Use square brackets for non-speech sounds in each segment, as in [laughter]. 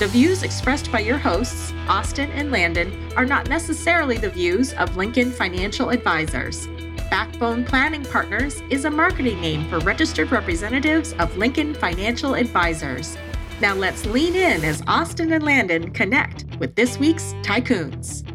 The views expressed by your hosts, Austin and Landon, are not necessarily the views of Lincoln Financial Advisors. Backbone Planning Partners is a marketing name for registered representatives of Lincoln Financial Advisors. Now let's lean in as Austin and Landon connect with this week's Tycoons.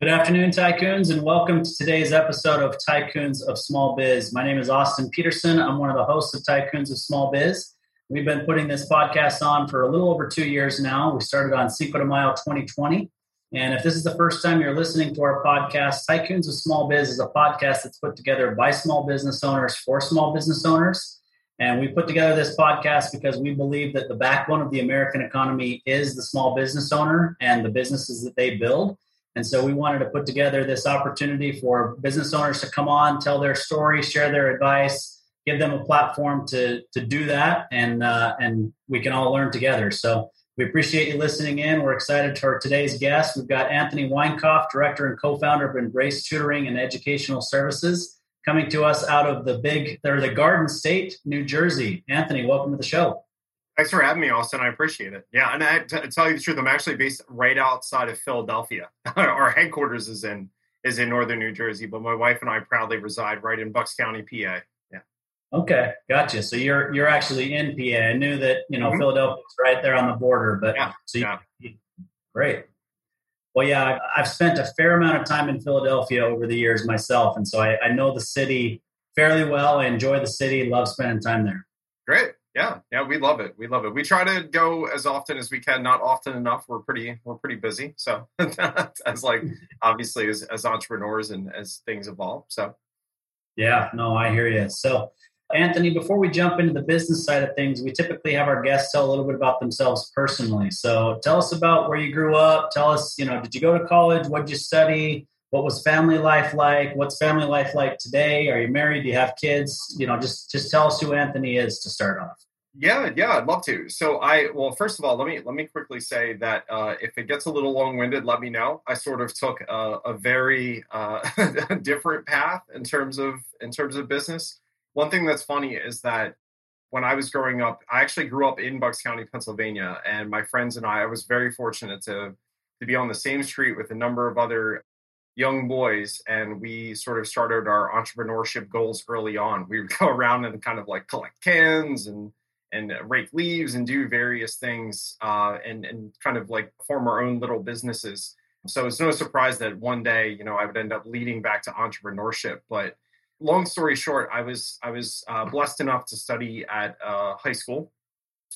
Good afternoon, Tycoons, and welcome to today's episode of Tycoons of Small Biz. My name is Austin Peterson. I'm one of the hosts of Tycoons of Small Biz. We've been putting this podcast on for a little over two years now. We started on Cinco de Mayo 2020. And if this is the first time you're listening to our podcast, Tycoons of Small Biz is a podcast that's put together by small business owners for small business owners. And we put together this podcast because we believe that the backbone of the American economy is the small business owner and the businesses that they build. And so we wanted to put together this opportunity for business owners to come on, tell their story, share their advice, give them a platform to to do that, and uh, and we can all learn together. So we appreciate you listening in. We're excited for today's guest. We've got Anthony Weinkauf, director and co-founder of Embrace Tutoring and Educational Services, coming to us out of the big, or the Garden State, New Jersey. Anthony, welcome to the show. Thanks for having me, Austin. I appreciate it. Yeah, and I, to tell you the truth, I'm actually based right outside of Philadelphia. [laughs] Our headquarters is in is in northern New Jersey, but my wife and I proudly reside right in Bucks County, PA. Okay, gotcha. So you're you're actually in PA. I knew that you know mm-hmm. Philadelphia's right there on the border, but yeah, so you, yeah. great. Well, yeah, I've, spent a fair amount of time in Philadelphia over the years myself, and so I, I know the city fairly well. I enjoy the city, love spending time there. Great. Yeah, yeah, we love it. We love it. We try to go as often as we can. Not often enough. We're pretty we're pretty busy. So [laughs] as like obviously as, as entrepreneurs and as things evolve. So yeah, no, I hear you. So Anthony, before we jump into the business side of things, we typically have our guests tell a little bit about themselves personally. So tell us about where you grew up. Tell us, you know, did you go to college? What did you study? What was family life like? What's family life like today? Are you married? Do you have kids? You know, just just tell us who Anthony is to start off. Yeah, yeah, I'd love to. So I well, first of all, let me let me quickly say that uh, if it gets a little long-winded, let me know. I sort of took a, a very uh, [laughs] different path in terms of in terms of business one thing that's funny is that when I was growing up, I actually grew up in Bucks County, Pennsylvania, and my friends and I, I was very fortunate to to be on the same street with a number of other young boys, and we sort of started our entrepreneurship goals early on. We would [laughs] go around and kind of like collect cans and and rake leaves and do various things uh, and and kind of like form our own little businesses. So it's no surprise that one day, you know, I would end up leading back to entrepreneurship, but long story short, I was I was uh, blessed enough to study at uh, high school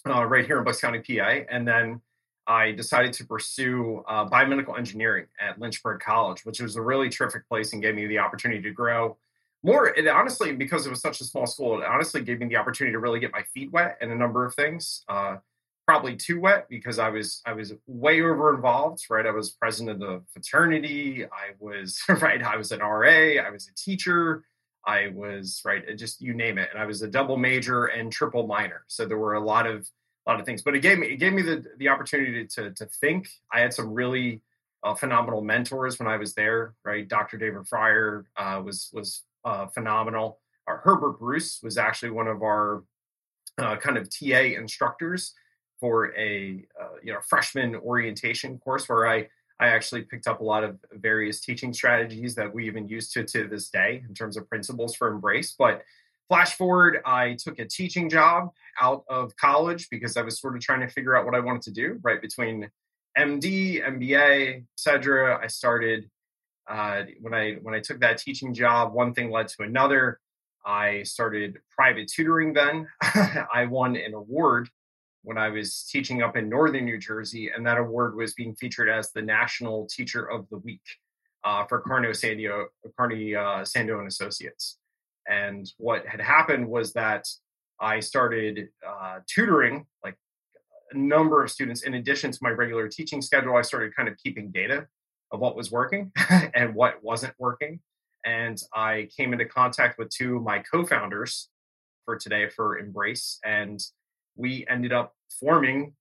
uh, right here in Bucks County, PA, and then I decided to pursue uh, biomedical engineering at Lynchburg College, which was a really terrific place and gave me the opportunity to grow. More, it honestly, because it was such a small school, it honestly gave me the opportunity to really get my feet wet in a number of things. Uh, probably too wet because I was I was way over involved. Right, I was president of the fraternity. I was [laughs] right. I was an RA. I was a teacher. I was right, just you name it, and I was a double major and triple minor. So there were a lot of a lot of things, but it gave me it gave me the the opportunity to to think. I had some really uh, phenomenal mentors when I was there. Right, Dr. David Fryer uh, was was uh, phenomenal. Our Herbert Bruce was actually one of our uh, kind of TA instructors for a uh, you know freshman orientation course where I I actually picked up a lot of various teaching strategies that we even use to, to this day in terms of principles for Embrace. But flash forward, I took a teaching job out of college because I was sort of trying to figure out what I wanted to do right between MD, MBA, etc. I started uh, when I when I took that teaching job. One thing led to another. I started private tutoring. Then [laughs] I won an award when I was teaching up in northern New Jersey, and that award was being featured as the National Teacher of the Week uh, for Carney Sandoe, Carney uh, Sandoe and Associates. And what had happened was that I started uh, tutoring like a number of students in addition to my regular teaching schedule. I started kind of keeping data of what was working [laughs] and what wasn't working. And I came into contact with two of my co-founders for today for Embrace, and we ended up forming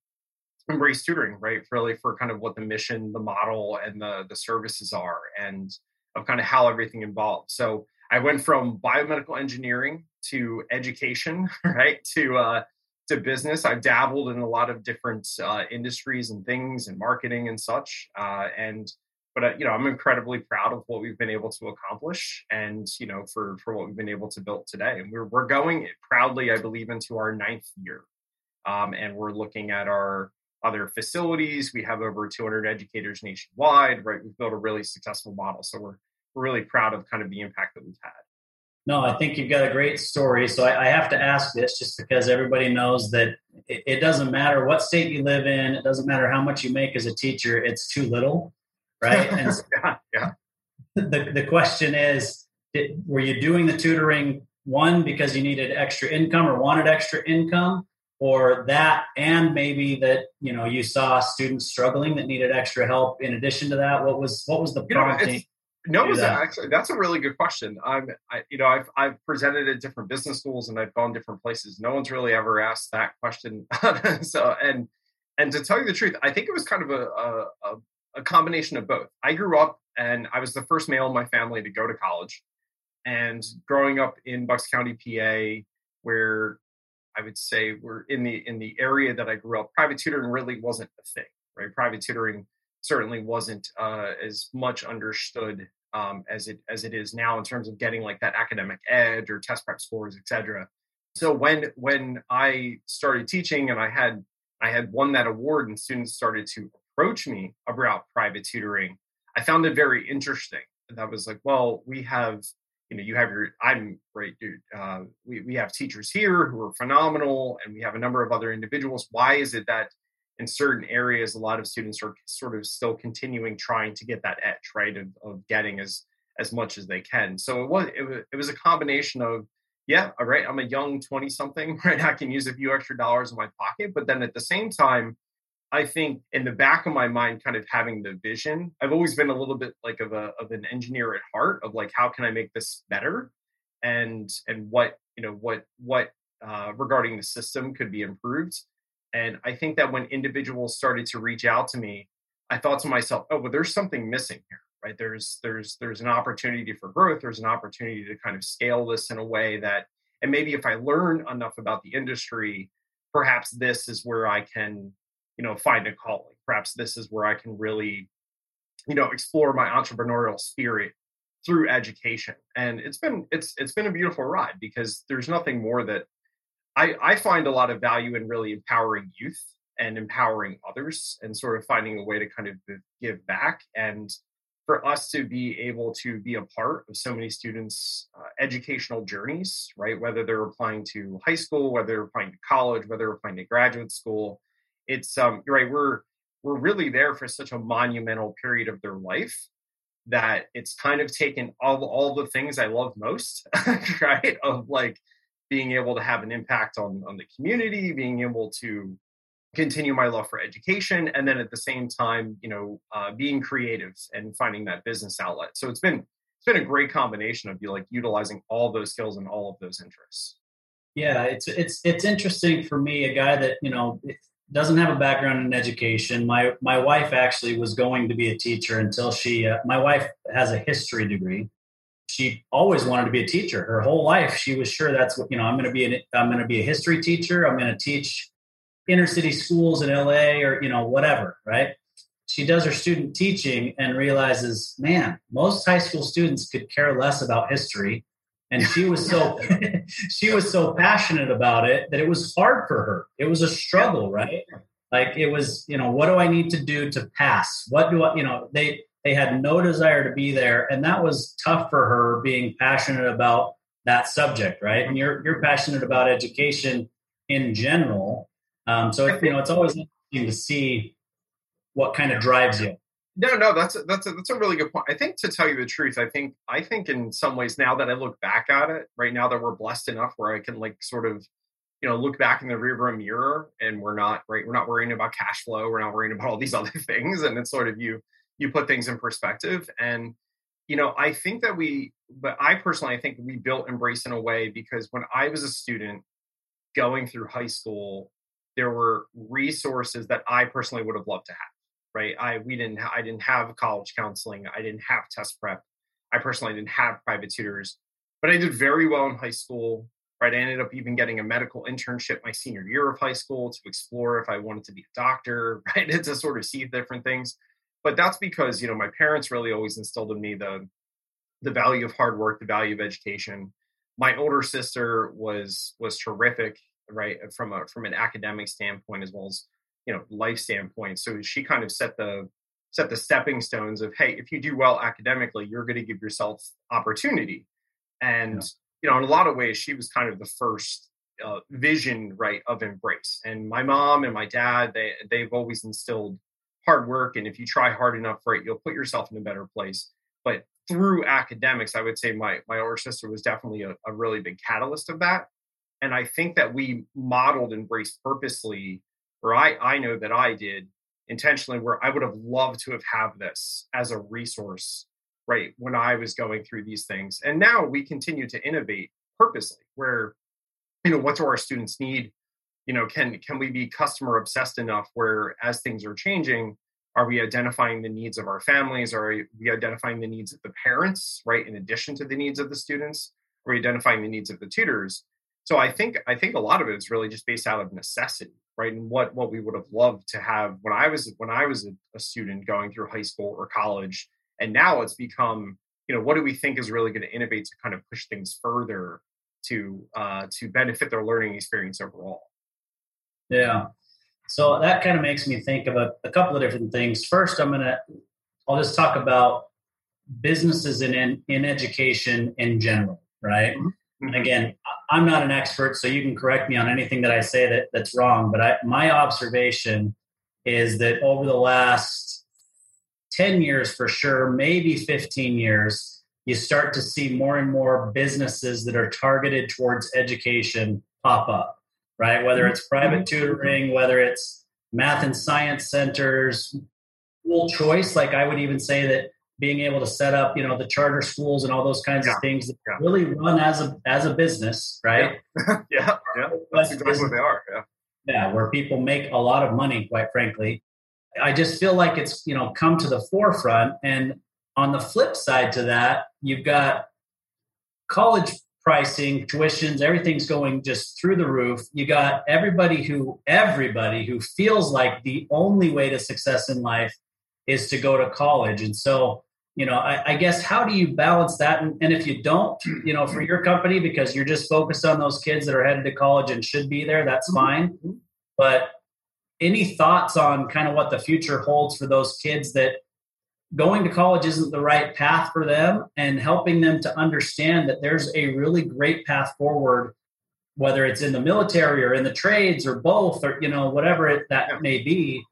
Embrace Tutoring, right? Really for kind of what the mission, the model, and the the services are, and of kind of how everything involved. So I went from biomedical engineering to education, [laughs] right, to uh, to business. I've dabbled in a lot of different uh, industries and things and marketing and such. Uh, and but uh, you know, I'm incredibly proud of what we've been able to accomplish, and you know, for for what we've been able to build today. And we're we're going proudly, I believe, into our ninth year, um, and we're looking at our other facilities. We have over 200 educators nationwide. Right, we've built a really successful model, so we're we're really proud of kind of the impact that we've had. No, I think you've got a great story. So I, I have to ask this just because everybody knows that it, it, doesn't matter what state you live in, it doesn't matter how much you make as a teacher, it's too little, [laughs] right? And so yeah, yeah. [laughs] The, the question is did, were you doing the tutoring one because you needed extra income or wanted extra income? Or that, and maybe that you know you saw students struggling that needed extra help. In addition to that, what was what was the prompting? You know, no, that. actually that's a really good question. I'm, I, you know, I've I've presented at different business schools and I've gone different places. No one's really ever asked that question. [laughs] so, and and to tell you the truth, I think it was kind of a, a a combination of both. I grew up and I was the first male in my family to go to college, and growing up in Bucks County, PA, where I would say we're in the in the area that I grew up, private tutoring really wasn't a thing, right? Private tutoring certainly wasn't uh, as much understood um, as it as it is now in terms of getting like that academic edge or test prep scores, etc. So when when I started teaching and I had I had won that award and students started to approach me about private tutoring, I found it very interesting. That was like, well, we have you know you have your i'm great dude uh, we, we have teachers here who are phenomenal and we have a number of other individuals why is it that in certain areas, a lot of students are sort of still continuing trying to get that edge, right, of, of getting as as much as they can. So it was it was it was a combination of yeah, all right, I'm a young 20 something, [laughs] right? I can use a few extra dollars in my pocket, but then at the same time, I think in the back of my mind, kind of having the vision, I've always been a little bit like of a of an engineer at heart of like how can I make this better, and and what you know what what uh, regarding the system could be improved. And I think that when individuals started to reach out to me, I thought to myself, oh, well, there's something missing here, right? There's there's there's an opportunity for growth. There's an opportunity to kind of scale this in a way that, and maybe if I learn enough about the industry, perhaps this is where I can, you know, find a calling. Perhaps this is where I can really, you know, explore my entrepreneurial spirit through education. And it's been it's it's been a beautiful ride because there's nothing more that I, I find a lot of value in really empowering youth and empowering others and sort of finding a way to kind of give back and for us to be able to be a part of so many students uh, educational journeys right whether they're applying to high school whether they're applying to college whether they're applying to graduate school it's um you're right we're we're really there for such a monumental period of their life that it's kind of taken all all the things i love most [laughs] right of like being able to have an impact on, on the community, being able to continue my love for education, and then at the same time, you know, uh, being creative and finding that business outlet. So it's been it's been a great combination of you like utilizing all those skills and all of those interests. Yeah, it's it's it's interesting for me, a guy that you know doesn't have a background in education. My my wife actually was going to be a teacher until she. Uh, my wife has a history degree, she always wanted to be a teacher her whole life she was sure that's what you know i'm going to be an i'm going to be a history teacher i'm going to teach inner city schools in la or you know whatever right she does her student teaching and realizes man most high school students could care less about history and she was so [laughs] she was so passionate about it that it was hard for her it was a struggle right like it was you know what do i need to do to pass what do i you know they they had no desire to be there. And that was tough for her being passionate about that subject, right? And you're, you're passionate about education in general. Um, so, you know, it's always interesting to see what kind of drives you. No, no, that's a, that's a, that's a really good point. I think to tell you the truth, I think I think in some ways now that I look back at it, right now that we're blessed enough where I can like sort of, you know, look back in the rearview mirror and we're not right, we're not worrying about cash flow, we're not worrying [laughs] about all these other things, and it's sort of you you put things in perspective. And, you know, I think that we, but I personally, I think we built Embrace in a way because when I was a student going through high school, there were resources that I personally would have loved to have. Right. I we didn't I didn't have college counseling. I didn't have test prep. I personally didn't have private tutors, but I did very well in high school. Right. I ended up even getting a medical internship my senior year of high school to explore if I wanted to be a doctor, [laughs] right? To sort of see different things but that's because you know my parents really always instilled in me the the value of hard work the value of education my older sister was was terrific right from a from an academic standpoint as well as you know life standpoint. So she kind of set the set the stepping stones of hey if you do well academically you're going to give yourself opportunity. And yeah. you know in a lot of ways she was kind of the first uh, vision right of embrace. And my mom and my dad they they've always instilled hard work and if you try hard enough for it you'll put yourself in a better place. But through academics i would say my my older sister was definitely a, a really big catalyst of that. And i think that we modeled embrace purposely or i i know that i did intentionally where i would have loved to have have this as a resource right when i was going through these things. And now we continue to innovate purposely where you know what do our students need? You know can can we be customer obsessed enough where as things are changing are we identifying the needs of our families? Are we identifying the needs of the parents right in addition to the needs of the students? Are we identifying the needs of the tutors? So i think i think a lot of it is really just based out of necessity right and what what we would have loved to have when i was when i was a, student going through high school or college and now it's become you know what do we think is really going to innovate to kind of push things further to uh, to benefit their learning experience overall yeah. So that kind of makes me think of a, a couple of different things. First, I'm going to, I'll just talk about businesses in, in, in education in general, right? Mm-hmm. And again, I'm not an expert, so you can correct me on anything that I say that, that's wrong. But I, my observation is that over the last 10 years for sure, maybe 15 years, you start to see more and more businesses that are targeted towards education pop up right? Whether it's private mm-hmm. tutoring, whether it's math and science centers, school choice. Like I would even say that being able to set up, you know, the charter schools and all those kinds yeah. of things that yeah. really run as a as a business, right? Yeah, [laughs] yeah, yeah. that's exactly what they are. Yeah, yeah, where people make a lot of money, quite frankly. I just feel like it's you know come to the forefront, and on the flip side to that, you've got college pricing, tuitions, everything's going just through the roof. You got everybody who everybody who feels like the only way to success in life is to go to college. And so, you know, I, I guess how do you balance that? And, and if you don't, you know, for your company because you're just focused on those kids that are headed to college and should be there, that's mm-hmm. fine. Mm-hmm. But any thoughts on kind of what the future holds for those kids that going to college isn't the right path for them and helping them to understand that there's a really great path forward whether it's in the military or in the trades or both or you know whatever it, that may be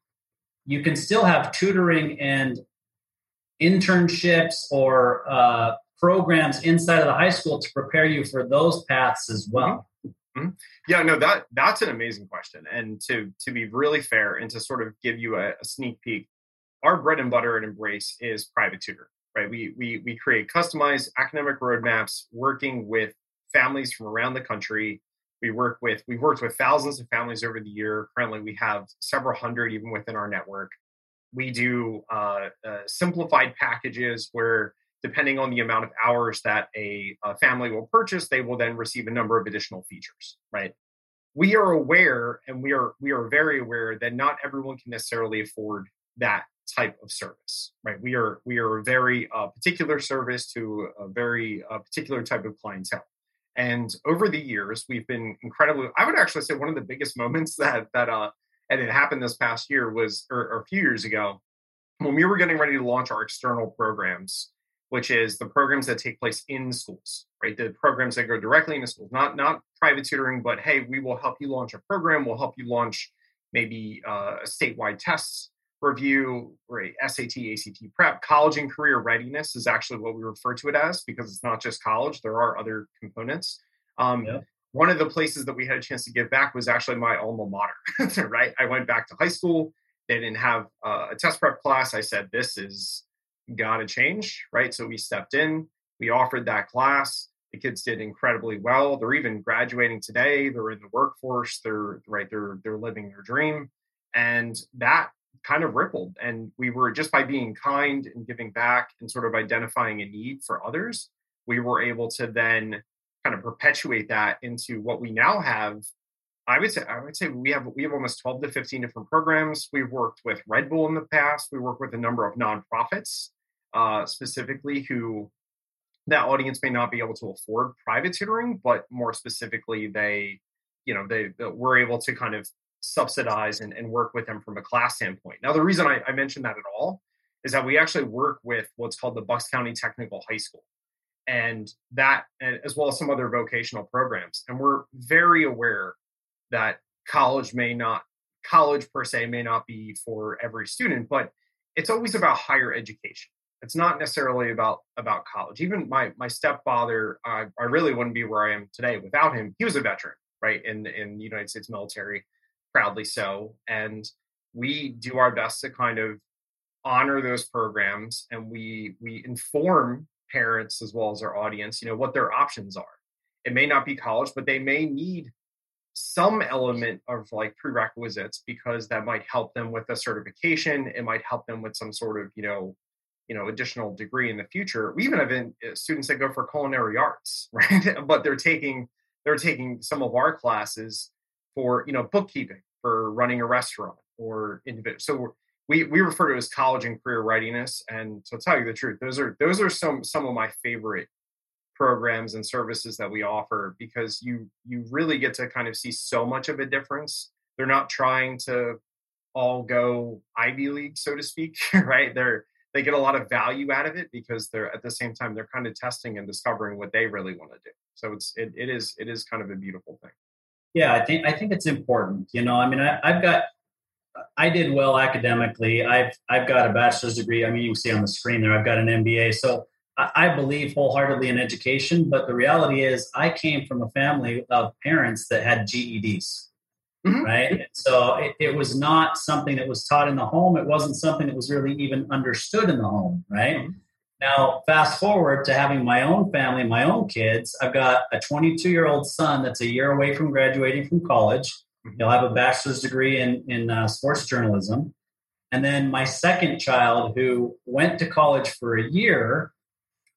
you can still have tutoring and internships or uh, programs inside of the high school to prepare you for those paths as well mm-hmm. mm-hmm. yeah no that that's an amazing question and to to be really fair and to sort of give you a, a sneak peek our bread and butter at Embrace is private tutor, right? We, we, we create customized academic roadmaps working with families from around the country. We work with, we've worked with thousands of families over the year. Currently, we have several hundred even within our network. We do uh, uh, simplified packages where, depending on the amount of hours that a, a family will purchase, they will then receive a number of additional features, right? we are aware and we are we are very aware that not everyone can necessarily afford that type of service right we are we are a very uh, particular service to a very uh, particular type of clientele and over the years we've been incredibly i would actually say one of the biggest [laughs] moments that that uh and it happened this past year was or, or a few years ago when we were getting ready to launch our external programs which is the programs that take place in schools right? The programs that go directly into schools not not private tutoring but hey we will help you launch a program. We'll help you launch maybe uh, statewide tests review, right, SAT, ACT prep, college and career readiness is actually what we refer to it as because it's not just college, there are other components. Um, yeah. One of the places that we had a chance to give back was actually my alma mater, [laughs] right? I went back to high school they didn't have uh, a test prep class. I said, this is got to change, right? So we stepped in, we offered that class. The kids did incredibly well. They're even graduating today. They're in the workforce. They're right. They're they're living their dream, and that kind of rippled. And we were just by being kind and giving back and sort of identifying a need for others, we were able to then kind of perpetuate that into what we now have I would say I would say we have we have almost 12 to 15 different programs. We've worked with Red Bull in the past. We work with a number of nonprofits uh, specifically who that audience may not be able to afford private tutoring, but more specifically, they you know they, they we're able to kind of subsidize and, and, work with them from a class standpoint. Now, the reason I, I mentioned that at all is that we actually work with what's called the Bucks County Technical High School and that as well as some other vocational programs and we're very aware that college may not college per se may not be for every student but it's always about higher education. It's not necessarily about about college. Even my my stepfather uh, i really wouldn't be where i am today without him. He was a veteran right in in the united states military proudly so and we do our best to kind of honor those programs and we we inform parents as well as our audience you know what their options are. It may not be college but they may need some element of like prerequisites because that might help them with a certification it might help them with some sort of you know you know additional degree in the future. We even have uh, students that go for culinary arts [laughs] right? But they're taking they're taking some of our classes for you know bookkeeping for running a restaurant or individual so we we refer to as college and career readiness and to tell you the truth those are those are some some of my favorite programs and services that we offer because you you really get to kind of see so much of a difference. They're not trying to all go ivy league so to speak [laughs] right? They're they get a lot of value out of it because they're at the same time they're kind of testing and discovering what they really want to do. So it's it, it is it is kind of a beautiful thing. Yeah i think i think it's important you know? I mean I, i've got I did well academically. I've I've got a bachelor's degree. I mean, you can see on the screen there. I've got an MBA. So I believe wholeheartedly in education, but the reality is, I came from a family of parents that had GEDs, mm-hmm. right? So it, it, was not something that was taught in the home. It wasn't something that was really even understood in the home, right? Mm-hmm. Now, fast forward to having my own family, my own kids. I've got a 22 year old son that's a year away from graduating from college. He'll have a bachelor's degree in, in uh, sports journalism. And then my second child, who went to college for a year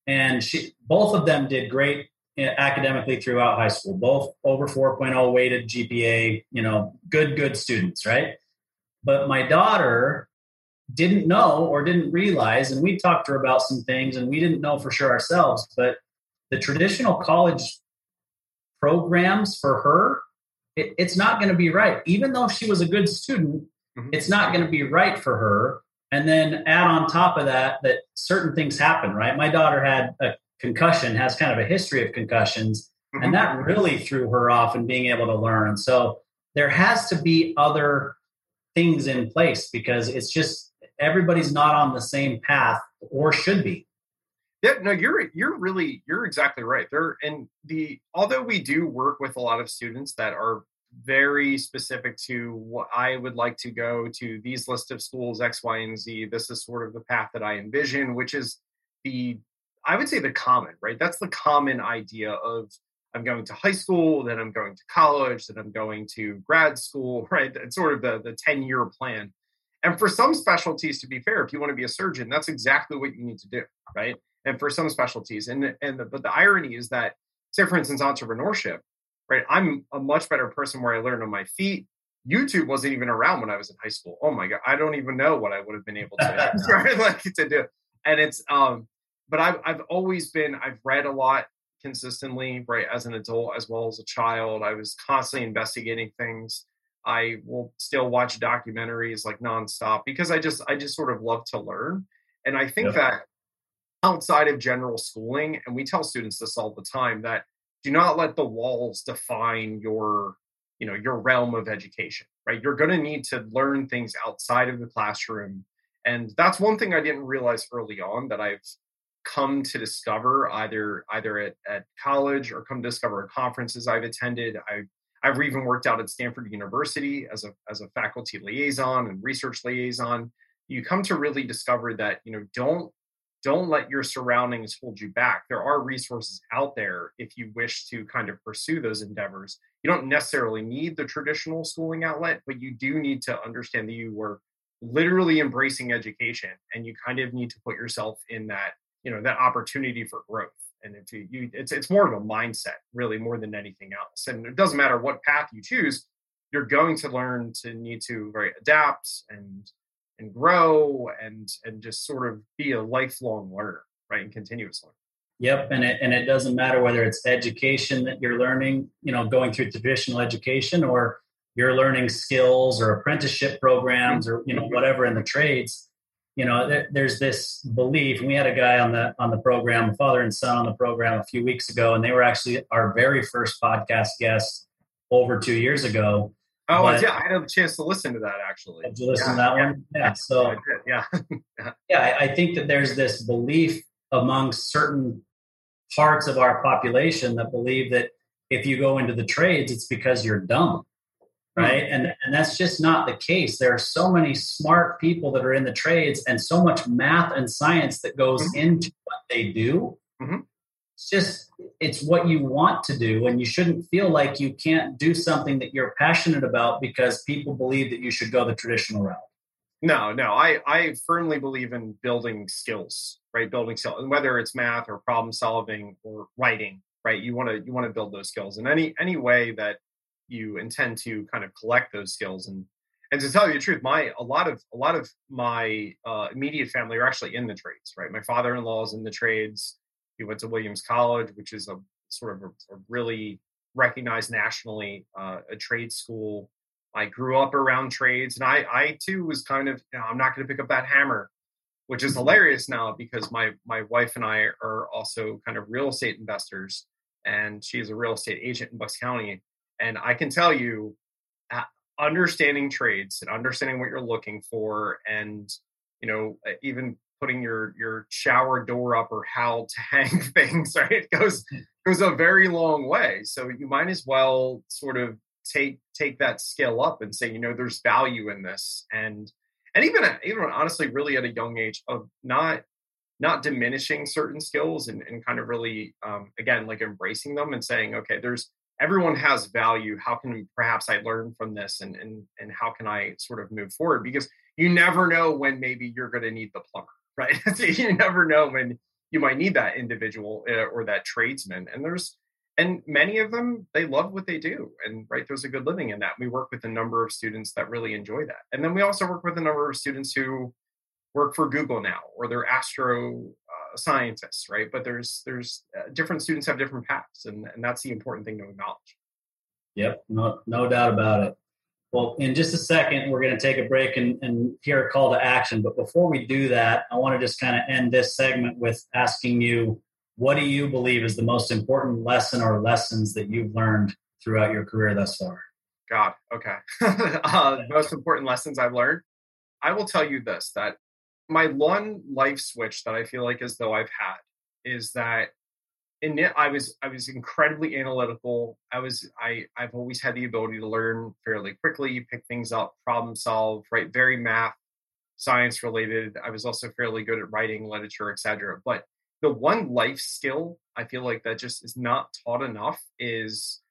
and she both of them did great eh, academically throughout high school both over 4.0 weighted gpa you know good good students right but my daughter didn't know or didn't realize and we talked to her about some things and we didn't know for sure ourselves but the traditional college programs for her it, it's not going to be right. Even though she was a good student mm-hmm. it's not going to be right for her. And then add on top of that that certain things happen right? My daughter had a concussion has kind of a history of concussions mm-hmm. and that really threw her off and being able to learn. So there has to be other things in place because it's just everybody's not on the same path or should be yeah no you're you're really you're exactly right there and the although we do work with a lot of students that are very specific to what I would like to go to these list of schools X, Y, and Z. This is sort of the path that I envision, which is the I would say the common, right? That's the common idea of I'm going to high school, then I'm going to college, then I'm going to grad school, [laughs] right? It's sort of the the 10 year plan. And for some specialties, to be fair, if you want to be a surgeon, that's exactly what you need to do, right? And for some specialties, and and the, but the irony is that, say for instance, entrepreneurship, right? I'm a much better person where I learn on my feet. YouTube wasn't even around when I was in high school. Oh my god, I don't even know what I would have been able to [laughs] [laughs] like to do. And it's um, but I've I've always been I've read a lot consistently, right, as an adult as well as a child. I was constantly investigating things. I will still watch documentaries like nonstop because I just I just sort of love to learn. And I think that outside of general schooling, and we tell students this all the time, that do not let the walls define your you know your realm of education right you're going to need to learn things outside of the classroom and that's one thing i didn't realize early on that i've come to discover either either at, at college or come to discover at conferences i've attended i I've even worked out at Stanford University as a as a faculty liaison and research liaison. You come to really discover that you know don't don't let your surroundings hold you back. There are resources out there if you wish to kind of pursue those endeavors. You don't necessarily need the traditional schooling outlet, but you do need to understand that you were literally embracing education and you kind of need to put yourself in that, you know, that opportunity for growth. And if you, you it's it's more of a mindset, really, more than anything else. And it doesn't matter what path you choose, you're going to learn to need to very adapt and and grow and and just sort of be a lifelong learner, right? And continuous learner. Yep, and it and it doesn't matter whether it's education that you're learning, you know, going through traditional education or you're learning skills or apprenticeship programs or you know mm-hmm. whatever in the trades. You know, there, there's this belief. And we had a guy on the on the program, a father and son on the program a few weeks ago, and they were actually our very first podcast guest over two years ago Oh but, yeah, I had a chance to listen to that actually. Did you listen yeah, to that yeah, one? Yeah. So [laughs] yeah, yeah, I think that there's this belief among certain parts of our population that believe that if you go into the trades, it's because you're dumb, hmm. right? Mm-hmm. And and that's just not the case. There are so many smart people that are in the trades, and so much math and science that goes mm-hmm. into what they do. Mm-hmm it's just it's what you want to do and you shouldn't feel like you can't do something that you're passionate about because people believe that you should go the traditional route. No no i i firmly believe in building skills right? Building skills and whether it's math or problem solving or writing right? You want to you want to build those skills in any any way that you intend to kind of collect those skills and and to tell you the truth my a lot of a lot of my uh, immediate family are actually in the trades right? My father-in-law is in the trades he went to Williamson College, which is a sort of a, a really recognized nationally uh, a trade school. I grew up around trades, and I, I too was kind of, you know, I'm not going to pick up that hammer, which is mm-hmm. hilarious now because my my wife and I are also kind of real estate investors, and she's a real estate agent in Bucks County, and I can tell you, understanding trades and understanding what you're looking for, and you know, even putting your your shower door up or how to [laughs] hang things right? It goes goes a very long way. So you might as well sort of take take that skill up and say you know there's value in this. And and even even honestly really at a young age of not not diminishing certain skills and, and kind of really um, again like embracing them and saying okay there's everyone has value. How can perhaps i learn from this and and and how can i sort of move forward? Because you never know when maybe you're going to need the plumber right? [laughs] you never know when you might need that individual uh, or that tradesman. And there's, and many of them, they love what they do. And right, there's a good living in that. We work with a number of students that really enjoy that. And then we also work with a number of students who work for Google now, or they're astro uh, scientists, right? But there's, there's uh, different students have different paths. And, and that's the important thing to acknowledge. Yep, no, no doubt about it. Well, in just a second, we're going to take a break and, and hear a call to action. But before we do that, I want to just kind of end this segment with asking you what do you believe is the most important lesson or lessons that you've learned throughout your career thus far? God, okay. [laughs] uh, most important lessons I've learned. I will tell you this that my one life switch that I feel like as though I've had is that it, I was I was incredibly analytical. I was I I've always had the ability to learn fairly quickly, pick things up, problem solve, right? Very math, science related. I was also fairly good at writing, literature, etc. But the one life skill I feel like that just is not taught enough is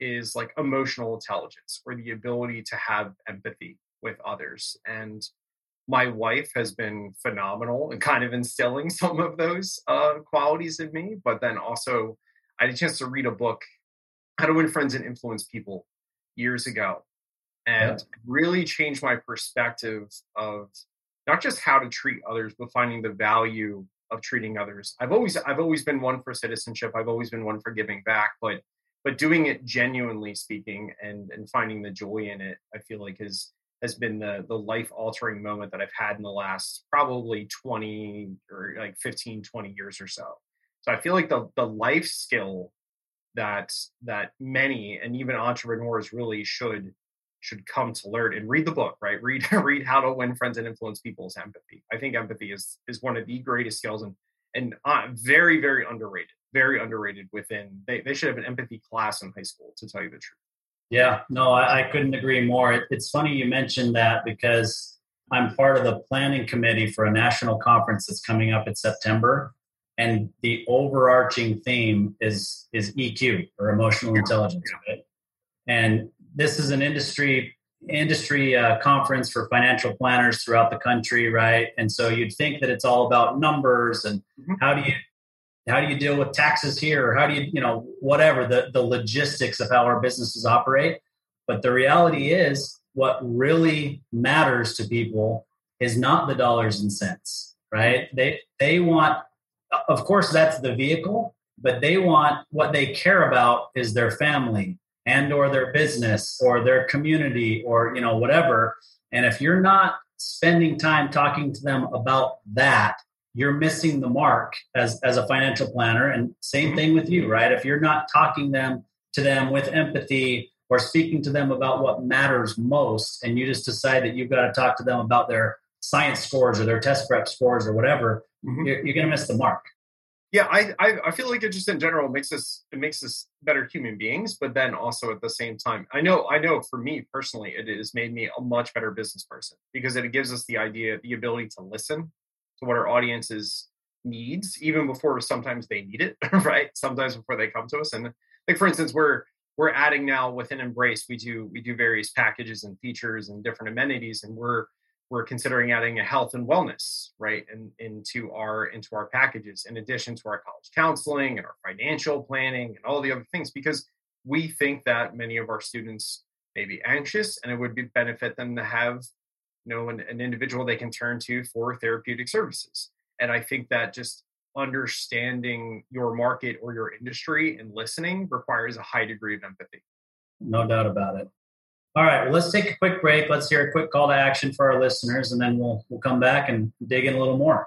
is like emotional intelligence or the ability to have empathy with others. And my wife has been phenomenal and kind of instilling [laughs] some of those uh, qualities in me. But then also, I had a chance to read a book, How to Win Friends and Influence People, years ago, and yeah. really changed my perspective of not just how to treat others, but finding the value of treating others. I've always I've always been one for citizenship. I've always been one for giving back, but but doing it genuinely speaking and and finding the joy in it, I feel like is has been the the life altering moment that I've had in the last probably 20 or like 15 20 years or so. So I feel like the the life skill that that many and even entrepreneurs really should should come to learn and read the book right? [laughs] Read read how to win friends and influence people's empathy. I think empathy is is one of the greatest skills and and uh, very very underrated very underrated within they, they should have an empathy class in high school to tell you the truth Yeah, no, I, I couldn't agree more. It, it's funny you mentioned that because I'm part of the planning committee for a national conference that's coming up in September, and the overarching theme is is EQ or emotional intelligence. Right? And this is an industry industry uh, conference for financial planners throughout the country, right? And so you'd think that it's all about numbers and mm-hmm. how do you how do you deal with taxes here? How do you you know whatever the the logistics of how our businesses operate. But the reality is what really matters to people is not the dollars and cents right? They they want of course that's the vehicle but they want what they care about is their family and or their business or their community or you know whatever. And if you're not spending time talking to them about that you're missing the mark as as a financial planner and same mm-hmm. thing with you right if you're not talking them to them with empathy or speaking to them about what matters most and you just decide that you've got to talk to them about their science scores or their test prep scores or whatever mm-hmm. you're, you're going to miss the mark yeah I, I, I feel like it just in general makes us it makes us better human beings but then also at the same time i know i know for me personally it has made me a much better business person because it gives us the idea the ability to listen to what our audiences needs even before sometimes they need it [laughs] right? Sometimes before they come to us and like for instance we're we're adding now within embrace we do we do various packages and features and different amenities and we're we're considering adding a health and wellness right and into our into our packages in addition to our college counseling and our financial planning and all the other things because we think that many of our students may be anxious and it would be benefit them to have know an, an individual they can turn to for therapeutic services and i think that just understanding your market or your industry and listening requires a high degree of empathy no doubt about it all right, well, let's take a quick break. Let's hear a quick call to action for our listeners, and then we'll, we'll come back and dig in a little more.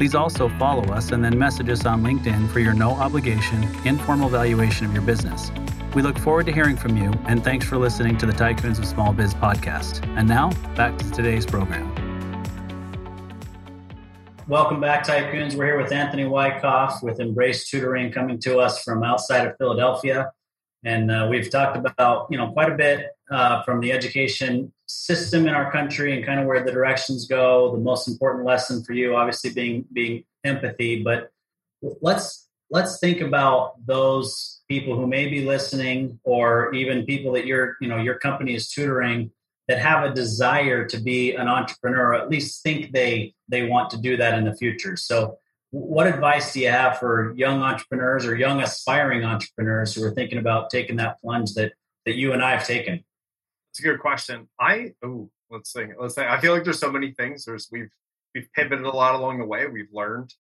please also follow us and then message us on LinkedIn for your no obligation, informal valuation of your business. We look forward to hearing from you, and thanks for listening to the Tycoons of Small Biz podcast. And now, back to today's program. Welcome back, Tycoons. We're here with Anthony Weinkauf with Embrace Tutoring coming to us from outside of Philadelphia. And uh, we've talked about, you know, quite a bit uh, from the education system in our country and kind of where the directions go. The most important lesson for you, obviously, being being empathy. But let's let's think about those people who may be listening, or even people that your you know your company is tutoring that have a desire to be an entrepreneur, or at least think they they want to do that in the future. So what advice do you have for young entrepreneurs or young aspiring entrepreneurs who are thinking about taking that plunge that that you and I have taken? It's a good question. I oh, let's see. Let's say I feel like there's so many things. There's we've we've pivoted a lot along the way. We've learned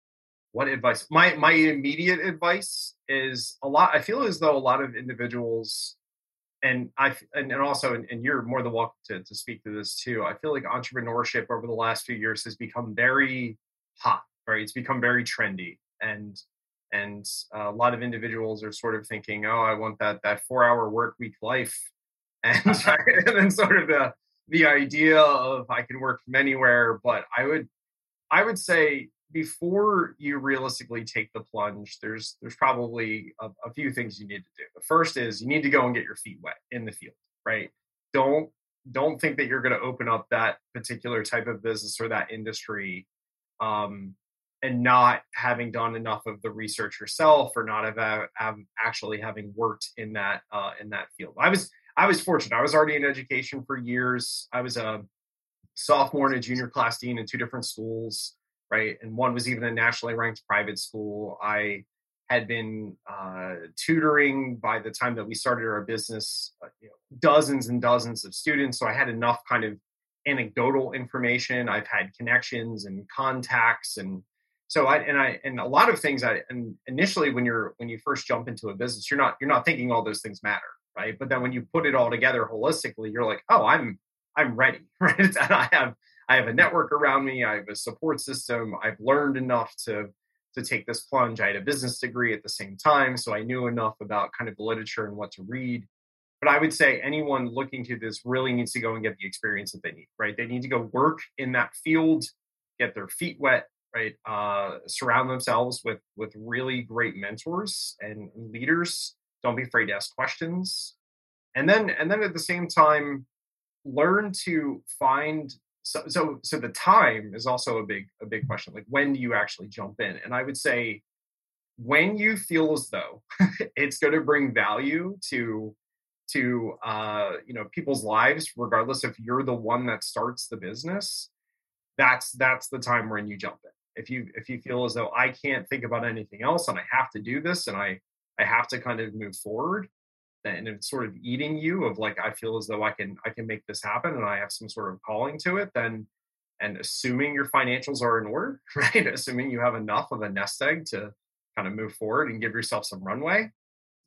what advice. My my immediate advice is a lot. I feel as though a lot of individuals, and I and, and also and, and you're more than welcome to to speak to this too. I feel like entrepreneurship over the last few years has become very hot right? It's become very trendy, and and a lot of individuals are sort of thinking, oh, I want that that four hour work week life, and [laughs] and then sort of the the idea of I can work from anywhere. But I would I would say before you realistically take the plunge, there's there's probably a, a, few things you need to do. The first is you need to go and get your feet wet in the field, right? Don't don't think that you're going to open up that particular type of business or that industry um, and not having done enough of the research yourself or not have, have actually having worked in that uh, in that field. I was I was fortunate. I was already in education for years. I was a sophomore and a junior class dean in two different schools, right? And one was even a nationally ranked private school. I had been uh, tutoring by the time that we started our business, uh, you know, dozens and dozens of students. So I had enough kind of anecdotal information. I've had connections and contacts and so I and I and a lot of things I and initially when you're when you first jump into a business, you're not you're not thinking all those things matter, right? But then when you put it all together holistically, you're like, oh, I'm I'm ready, [laughs] right? And I have I have a network around me. I have a support system. I've learned enough to to take this plunge. I had a business degree at the same time, so I knew enough about kind of the literature and what to read. But I would say anyone looking to this really needs to go and get the experience that they need, right? They need to go work in that field, get their feet wet, right? Uh, surround themselves with with really great mentors and leaders. Don't be afraid to ask questions, and then and then at the same time, learn to find so so so the time is also a big a big question like when do you actually jump in? And i would say when you feel as though [laughs] it's going to bring value to to uh you know people's lives regardless if you're the one that starts the business that's that's the time when you jump in. If you if you feel as though i can't think about anything else and i have to do this and i i have to kind of move forward and it's sort of eating you of like i feel as though i can i can make this happen and i have some sort of calling to it then and assuming your financials are in order [laughs] right? Assuming you have enough of a nest egg to kind of move forward and give yourself some runway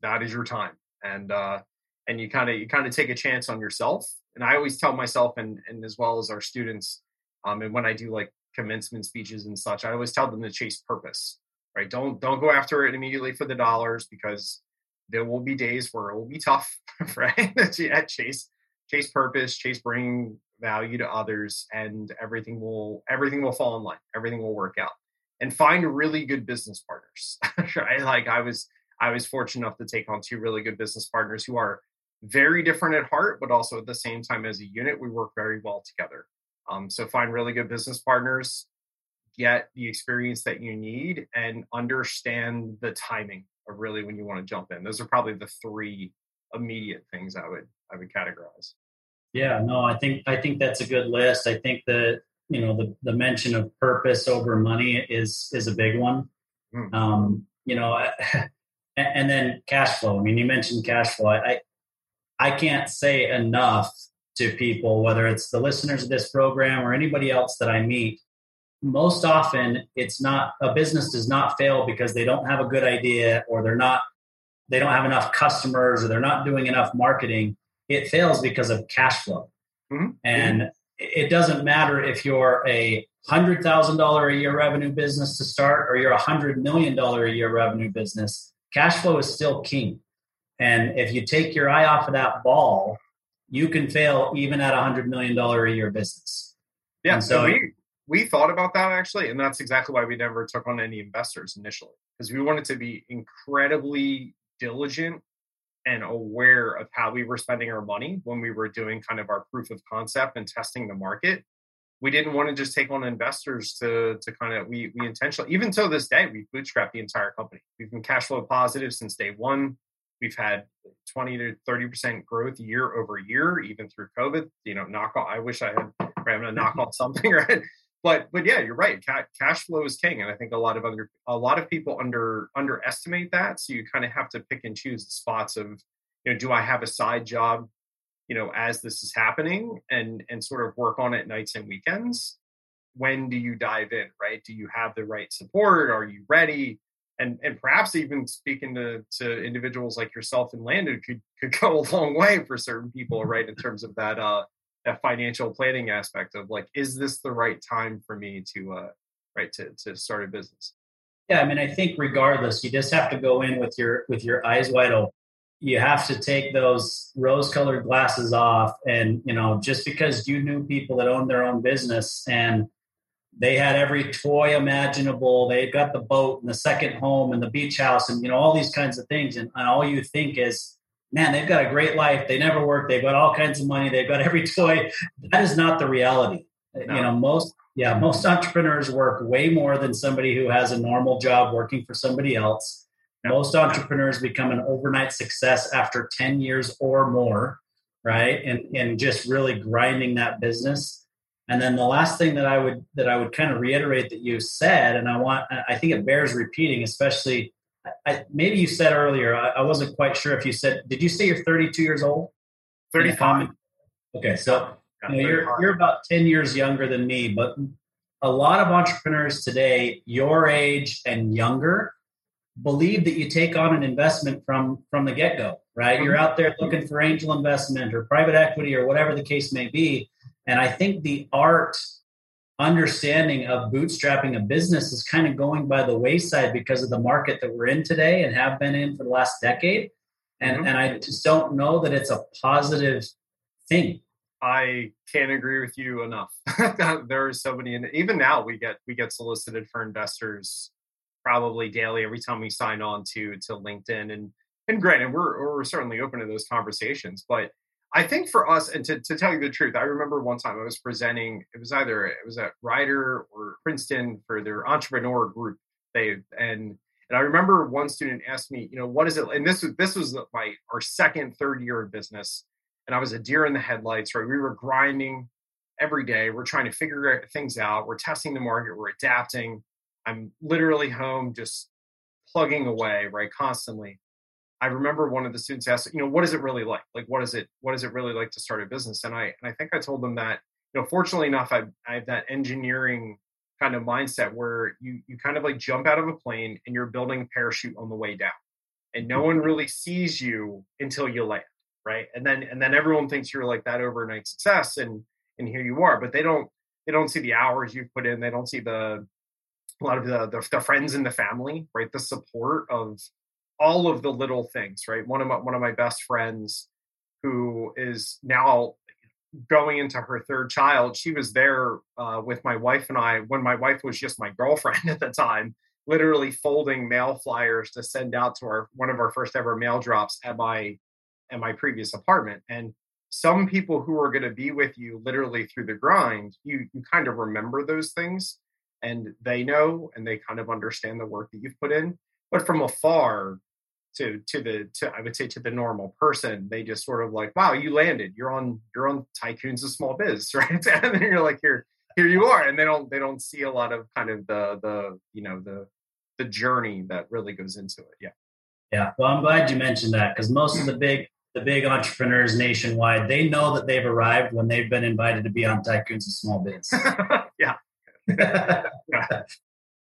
that is your time and uh and you kind of you kind of take a chance on yourself and i always tell myself and and as well as our students um and when i do like commencement speeches and such i always tell them to chase purpose right don't don't go after it immediately for the dollars because there will be days where it will be tough, [laughs] right? at chase, chase purpose, chase bringing value to others, and everything will everything will fall in line. Everything will work out. And find really good business partners. [laughs] right? Like I was I was fortunate enough to take on two really good business partners who are very different at heart, but also at the same time as a unit, we work very well together. Um, so find really good business partners, get the experience that you need, and understand the timing of really when you want to jump in. Those are probably the three immediate things I would I would categorize. Yeah, no, I think I think that's a good list. I think that you know the the mention of purpose over money is is a big one. Mm. Um, you know, [laughs] and then cash flow. I mean, you mentioned cash flow. I I can't say enough to people, whether it's the listeners of this program or anybody else that I meet, most often it's not a business does not fail because they don't have a good idea or they're not they don't have enough customers or they're not doing enough marketing. It fails because of cash flow. Mm-hmm. and it doesn't matter if you're a hundred thousand dollar a year revenue business to start or you're a hundred million dollar a year revenue business cash flow is still king. And if you take your eye off of that ball you can fail even at a hundred million dollar a year business. Yeah and so we, we thought about that actually, and that's exactly why we never took on any investors initially because we wanted to be incredibly diligent and aware of how we were spending our money when we were doing kind of our proof of concept and testing the market. We didn't want to just take on investors to to kind of we we intentionally even to this day we bootstrapped the entire company. We've been cash flow positive since day one. We've had 20 to 30 percent growth year over year, even through COVID. You know, knock on. I wish I had. Right, I'm gonna knock on something, [laughs] right? But but yeah, you're right. cash flow is king, and I think a lot of under a lot of people under underestimate that. So you kind of have to pick and choose the spots of, you know, do I have a side job, you know, as this is happening, and and sort of work on it nights and weekends. When do you dive in? Right? Do you have the right support? Are you ready? And and perhaps even speaking to to individuals like yourself and Landon could could [laughs] go a long way for certain people, right? In terms of that uh that financial planning aspect of like is this the right time for me to uh right to to start a business? Yeah i mean i think regardless you just have to go in with your with your eyes wide open. You have to take those rose colored glasses off and you know just because you knew people that owned their own business and they had every toy imaginable they've got the boat and the second home and the beach house and you know all these kinds of things and, and all you think is man, they've got a great life. They never work. They've got all kinds of money. They've got every [laughs] toy. That is not the reality. No. You know, most yeah, most entrepreneurs work way more than somebody who has a normal job working for somebody else. Most entrepreneurs become an overnight success after 10 years or more, right? And and just really grinding that business. And then the last thing that I would that I would kind of reiterate that you said, and I want I think it bears repeating, especially I, maybe you said earlier, I, I, wasn't quite sure if you said, did you say you're 32 years old? 35. Okay, so you know, you're, you're about 10 years younger than me, but a lot of entrepreneurs today, your age and younger, believe that you take on an investment from from the get-go right mm-hmm. you're out there looking for angel investment or private equity or whatever the case may be And I think the art understanding of bootstrapping a business is kind of going by the wayside because of the market that we're in today and have been in for the last decade. And, mm-hmm. and I just don't know that it's a positive thing. I can't agree with you enough. [laughs] there are so many, and even now we get we get solicited for investors probably daily every time we sign on to to LinkedIn. And and granted, we're we're certainly open to those conversations, but I think for us, and to, to tell you the truth, I remember one time I was presenting. It was either it was at Rider or Princeton for their entrepreneur group. They and and I remember one student asked me, you know, what is it? And this was this was my our second third year of business, and I was a deer in the headlights. Right, we were grinding every day. We're trying to figure things out. We're testing the market. We're adapting. I'm literally home, just plugging away, right, constantly. I remember one of the students asked, you know, what is it really like? Like, what is it? What is it really like to start a business? And I and I think I told them that, you know, fortunately enough, I, I have that engineering kind of mindset where you you kind of like jump out of a plane and you're building a parachute on the way down, and no one mm-hmm. really sees you until you land, right? And then and then everyone thinks you're like that overnight success, and and here you are, but they don't they don't see the hours you've put in, they don't see the a lot of the, the, the friends and the family, right? The support of all of the little things, right? One of my one of my best friends who is now going into her third child, she was there uh, with my wife and I when my wife was just my girlfriend [laughs] at the time, literally folding mail flyers to send out to our one of our first ever mail drops at my at my previous apartment. And some people who are going to be with you literally through the grind, you you kind of remember those things and they know and they kind of understand the work that you've put in. But from afar, to to the to I would say to the normal person, they just sort of like, wow, you landed. You're on you're on Tycoons of Small Biz, [laughs] right? and then you're like, here here you are, and they don't they don't see a lot of kind of the the you know the the journey that really goes into it. Yeah. Yeah. Well, I'm glad you mentioned that because most of the big the big entrepreneurs nationwide they know that they've arrived when they've been invited to be on Tycoons of Small Biz. [laughs] yeah. [laughs] yeah.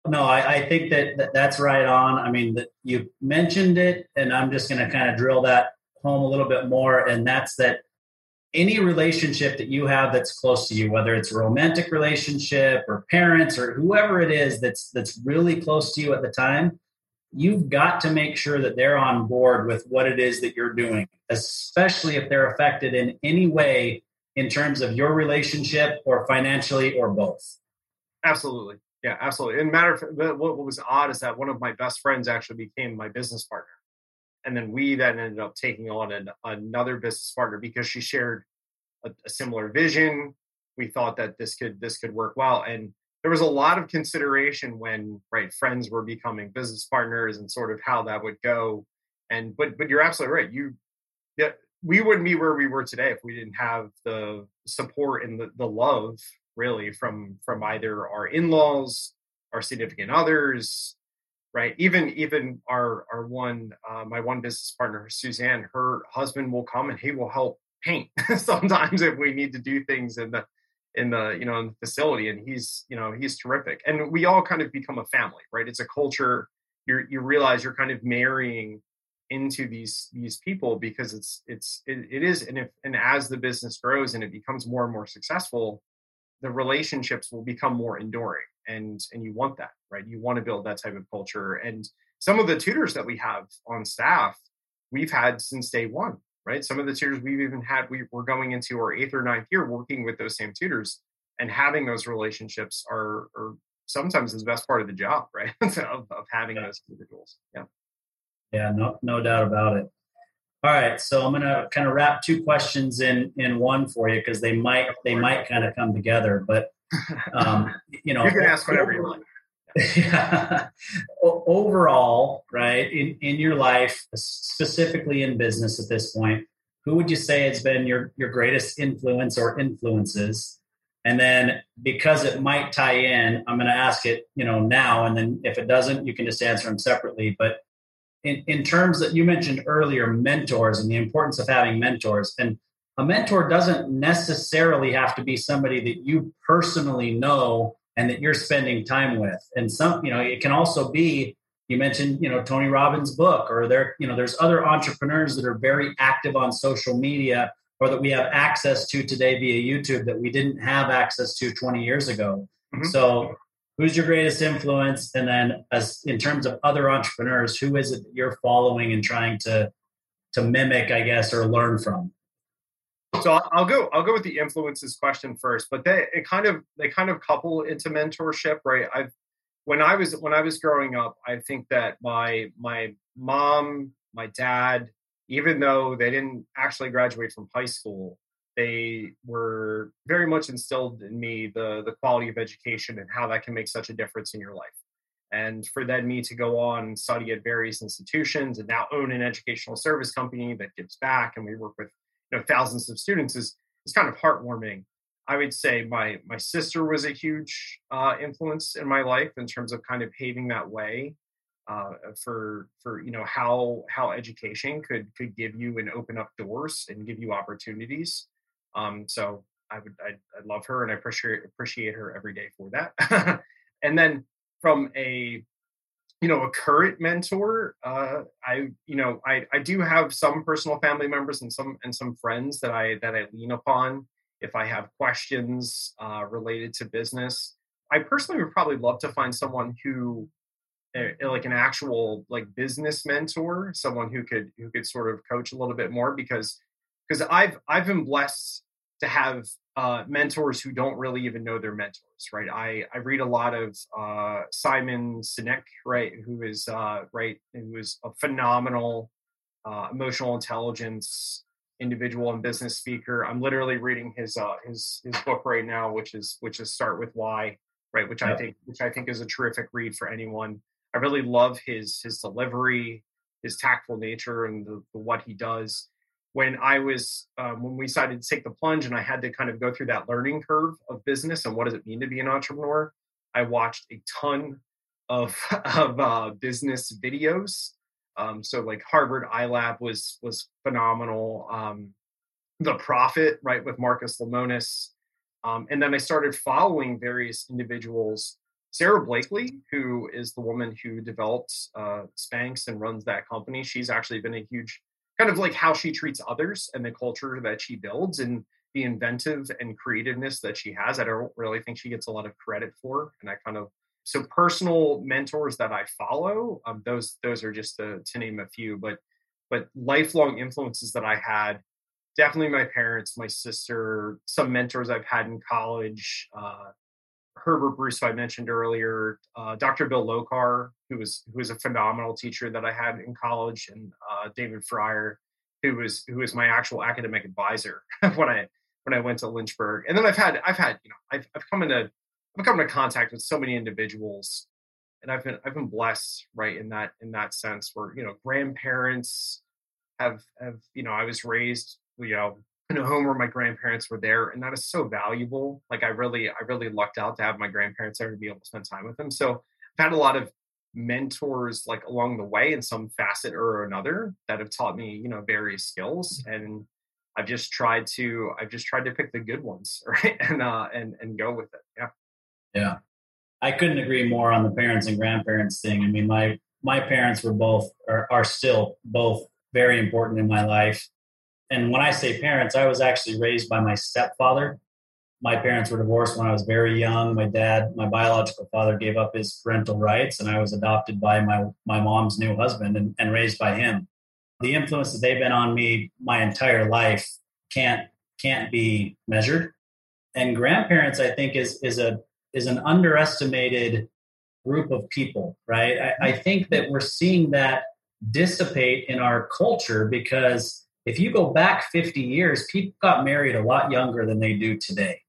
No, I, I think that, that, that's right on. I mean, that you mentioned it, and I'm just going to kind of drill that home a little bit more. And that's that any relationship that you have that's close to you, whether it's a romantic relationship or parents or whoever it is that's that's really close to you at the time, you've got to make sure that they're on board with what it is that you're doing, especially if they're affected in any way in terms of your relationship or financially or both. Absolutely. Yeah, absolutely. And matter of what, what was odd is that one of my best friends actually became my business partner, and then we then ended up taking on an, another business partner because she shared a, a similar vision. We thought that this could this could work well, and there was a lot of consideration when right friends were becoming business partners and sort of how that would go. And but but you're absolutely right. You yeah, we wouldn't be where we were today if we didn't have the support and the, the love really from from either our in-laws our significant others right? Even even our our one uh, my one business partner suzanne her husband will come and he will help paint [laughs] sometimes if we need to do things in the in the you know in the facility and he's you know he's terrific. And we all kind of become a family right? It's a culture you you realize you're kind of marrying into these these people because it's it's it, it is and if and as the business grows and it becomes more and more successful the relationships will become more enduring and and you want that right? You want to build that type of culture and some of the tutors that we have on staff we've had since day one right? Some of the tutors we've even had we, we're going into our eighth or ninth year working with those same tutors and having those relationships are, are sometimes the best part of the job [laughs] right? Of, of having yeah. those individuals yeah. Yeah no no doubt about it all right, so I'm going to kind of wrap two questions in in one for you because they might they might kind of come together. But um, [laughs] you know, you can ask whatever you want. [laughs] yeah. Overall, right in in your life, specifically in business at this point, who would you say has been your your greatest influence or influences? And then because it might tie in, I'm going to ask it, you know, now, and then if it doesn't, you can just answer them separately. But in, in terms that you mentioned earlier, mentors and the importance of having mentors. And a mentor doesn't necessarily have to be somebody that you personally know and that you're spending time with. And some, you know, it can also be, you mentioned, you know, Tony Robbins' book, or there, you know, there's other entrepreneurs that are very active on social media or that we have access to today via YouTube that we didn't have access to 20 years ago. Mm-hmm. So, who's your greatest influence? And then, as in terms of other entrepreneurs, who is it that you're following and trying to to mimic, I guess, or learn from? So I'll go. I'll go with the influences question first, but they it kind of they kind of couple into mentorship, right? I've when I was when I was growing up, I think that my my mom, my dad, even though they didn't actually graduate from high school, they were very much instilled in me the the quality of education and how that can make such a difference in your life. And for then me to go on and study at various institutions and now own an educational service company that gives back and we work with you know thousands of students is is kind of heartwarming. I would say my my sister was a huge uh, influence in my life in terms of kind of paving that way uh, for for you know how how education could could give you and open up doors and give you opportunities. Um, so I would I, I love her and I appreciate appreciate her every day for that. [laughs] and then from a you know a current mentor uh, i you know I, I do have some personal family members and some and some friends that i that i lean upon if i have questions uh, related to business i personally would probably love to find someone who uh, like an actual like business mentor someone who could who could sort of coach a little bit more because because i've i've been blessed to have uh, mentors who don't really even know their mentors, right? I, I read a lot of uh, Simon Sinek, right, who is uh, right, who is a phenomenal uh, emotional intelligence individual and business speaker. I'm literally reading his uh, his his book right now, which is which is Start with Why, right, which I think which I think is a terrific read for anyone. I really love his his delivery, his tactful nature, and the, the what he does when I was um, when we decided to take the plunge and I had to kind of go through that learning curve of business and what does it mean to be an entrepreneur, I watched a ton of [laughs] of uh, business videos. Um, so like Harvard iLab was was phenomenal. Um, the Profit, right, with Marcus Lemonis, um, and then I started following various individuals. Sara Blakely, who is the woman who developed uh, Spanx and runs that company, she's actually been a huge kind of like how she treats others and the culture that she builds and the inventive and creativeness that she has. I don't really think she gets a lot of credit for, and I kind of so personal mentors that I follow. Um, those those are just to, to name a few, but but lifelong influences that I had. Definitely my parents, my sister, some mentors I've had in college. Uh, Herbert Bruce, who I mentioned earlier, uh, Dr. Bill Lokar, who was who was a phenomenal teacher that I had in college, and uh, David Fryer, who was who was my actual academic advisor [laughs] when I when I went to Lynchburg. And then I've had I've had you know I've I've come into I've come into contact with so many individuals, and I've been I've been blessed right in that in that sense where you know grandparents have have you know I was raised you know in a home where my grandparents were there and that is so valuable like i really i really lucked out to have my grandparents there to be able to spend time with them. So i've had a lot of mentors like along the way in some facet or another that have taught me you know various skills mm-hmm. and i've just tried to i've just tried to pick the good ones [laughs] right and uh and and go with it yeah. Yeah. I couldn't agree more on the parents and grandparents thing. I mean my my parents were both are, are still both very important in my life and when I say parents, I was actually raised by my stepfather. My parents were divorced when I was very young. My dad, my biological father, gave up his parental rights, and I was adopted by my, my mom's new husband and, and raised by him. The influence that they've been on me my entire life can't can't be measured. And grandparents, I think, is is a is an underestimated group of people, right? I, I think that we're seeing that dissipate in our culture because if you go back 50 years, people got married a lot younger than they do today.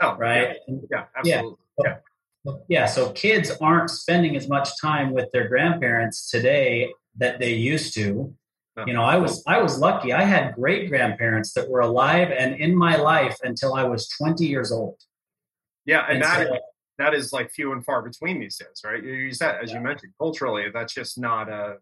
Oh, right. Yeah, yeah absolutely. Yeah. yeah. yeah. So kids aren't spending as much time with their grandparents today that they used to. You know, I was I was lucky. I had great grandparents that were alive and in my life until I was 20 years old. Yeah, and, and that so, that is like few and far between these days, right? You said, as yeah. you mentioned, culturally, that's just not a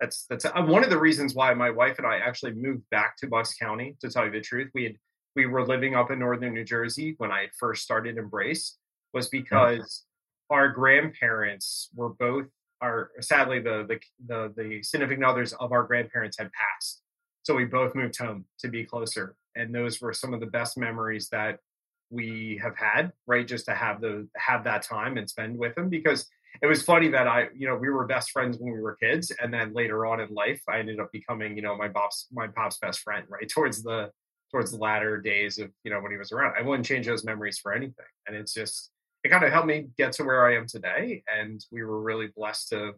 that's that's uh, one of the reasons why my wife and I actually moved back to Bucks County. To tell you the truth, we had we were living up in northern New Jersey when I first started Embrace, was because our grandparents were both our sadly the, the the the significant others of our grandparents had passed, so we both moved home to be closer. and those were some of the best memories that we have had right just to have the have that time and spend with them because it was funny that i you know we were best friends when we were kids and then later on in life i ended up becoming you know my pop's my pop's best friend [laughs] right towards the towards the latter days of you know when he was around. I wouldn't change those memories for anything and it's just it kind of helped me get to where i am today and we were really blessed to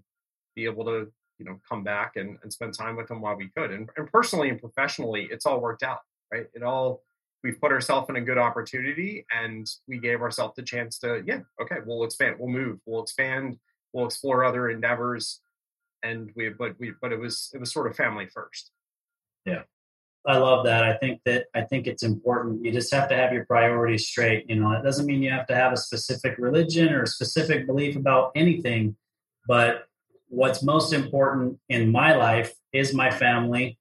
be able to you know come back and, and spend time with him while we could and, and personally and professionally it's all worked out right? It all we've put ourselves in a good opportunity and we gave ourselves the chance to yeah okay we'll expand we'll move we'll expand we'll explore other endeavors. And we but we but it was it was sort of family first. Yeah. I love that. I think that i think it's important. You just have to have your priorities straight you know it doesn't mean you have to have a specific religion or a specific belief about anything but what's most important in my life is my family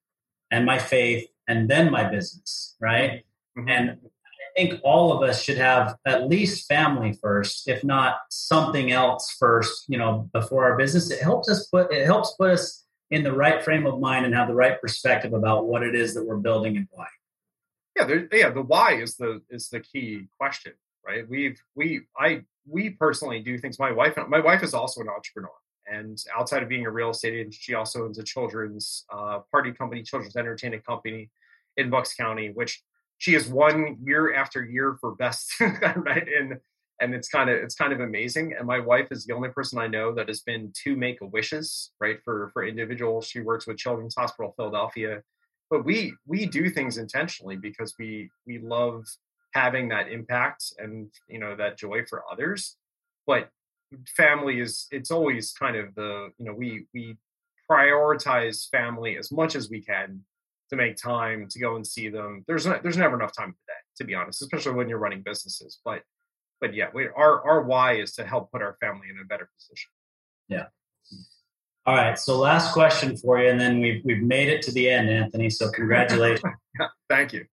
and my faith and then my business right Mm-hmm. And I think all of us should have at least family first, if not something else first, you know, before our business. It helps us put it helps put us in the right frame of mind and have the right perspective about what it is that we're building and why. Yeah, there, yeah, the why is the is the key question, right? We've we I we personally do things. My wife my wife is also an entrepreneur, and outside of being a real estate agent, she also owns a children's uh, party company, children's entertainment company in Bucks County, which she has won year after year for best [laughs] right? And and it's kind of it's kind of amazing. And my wife is the only person i know that has been to make a wishes right for for individuals. She works with children's hospital philadelphia. But we we do things intentionally because we we love having that impact and you know that joy for others. But family is it's always kind of the you know we we prioritize family as much as we can to make time to go and see them. There's no, there's never enough time the to be honest, especially when you're running businesses. But but yeah, we, our our why is to help put our family in a better position. Yeah. All right. So last question for you, and then we've we've made it to the end, Anthony. So [laughs] congratulations. Thank you.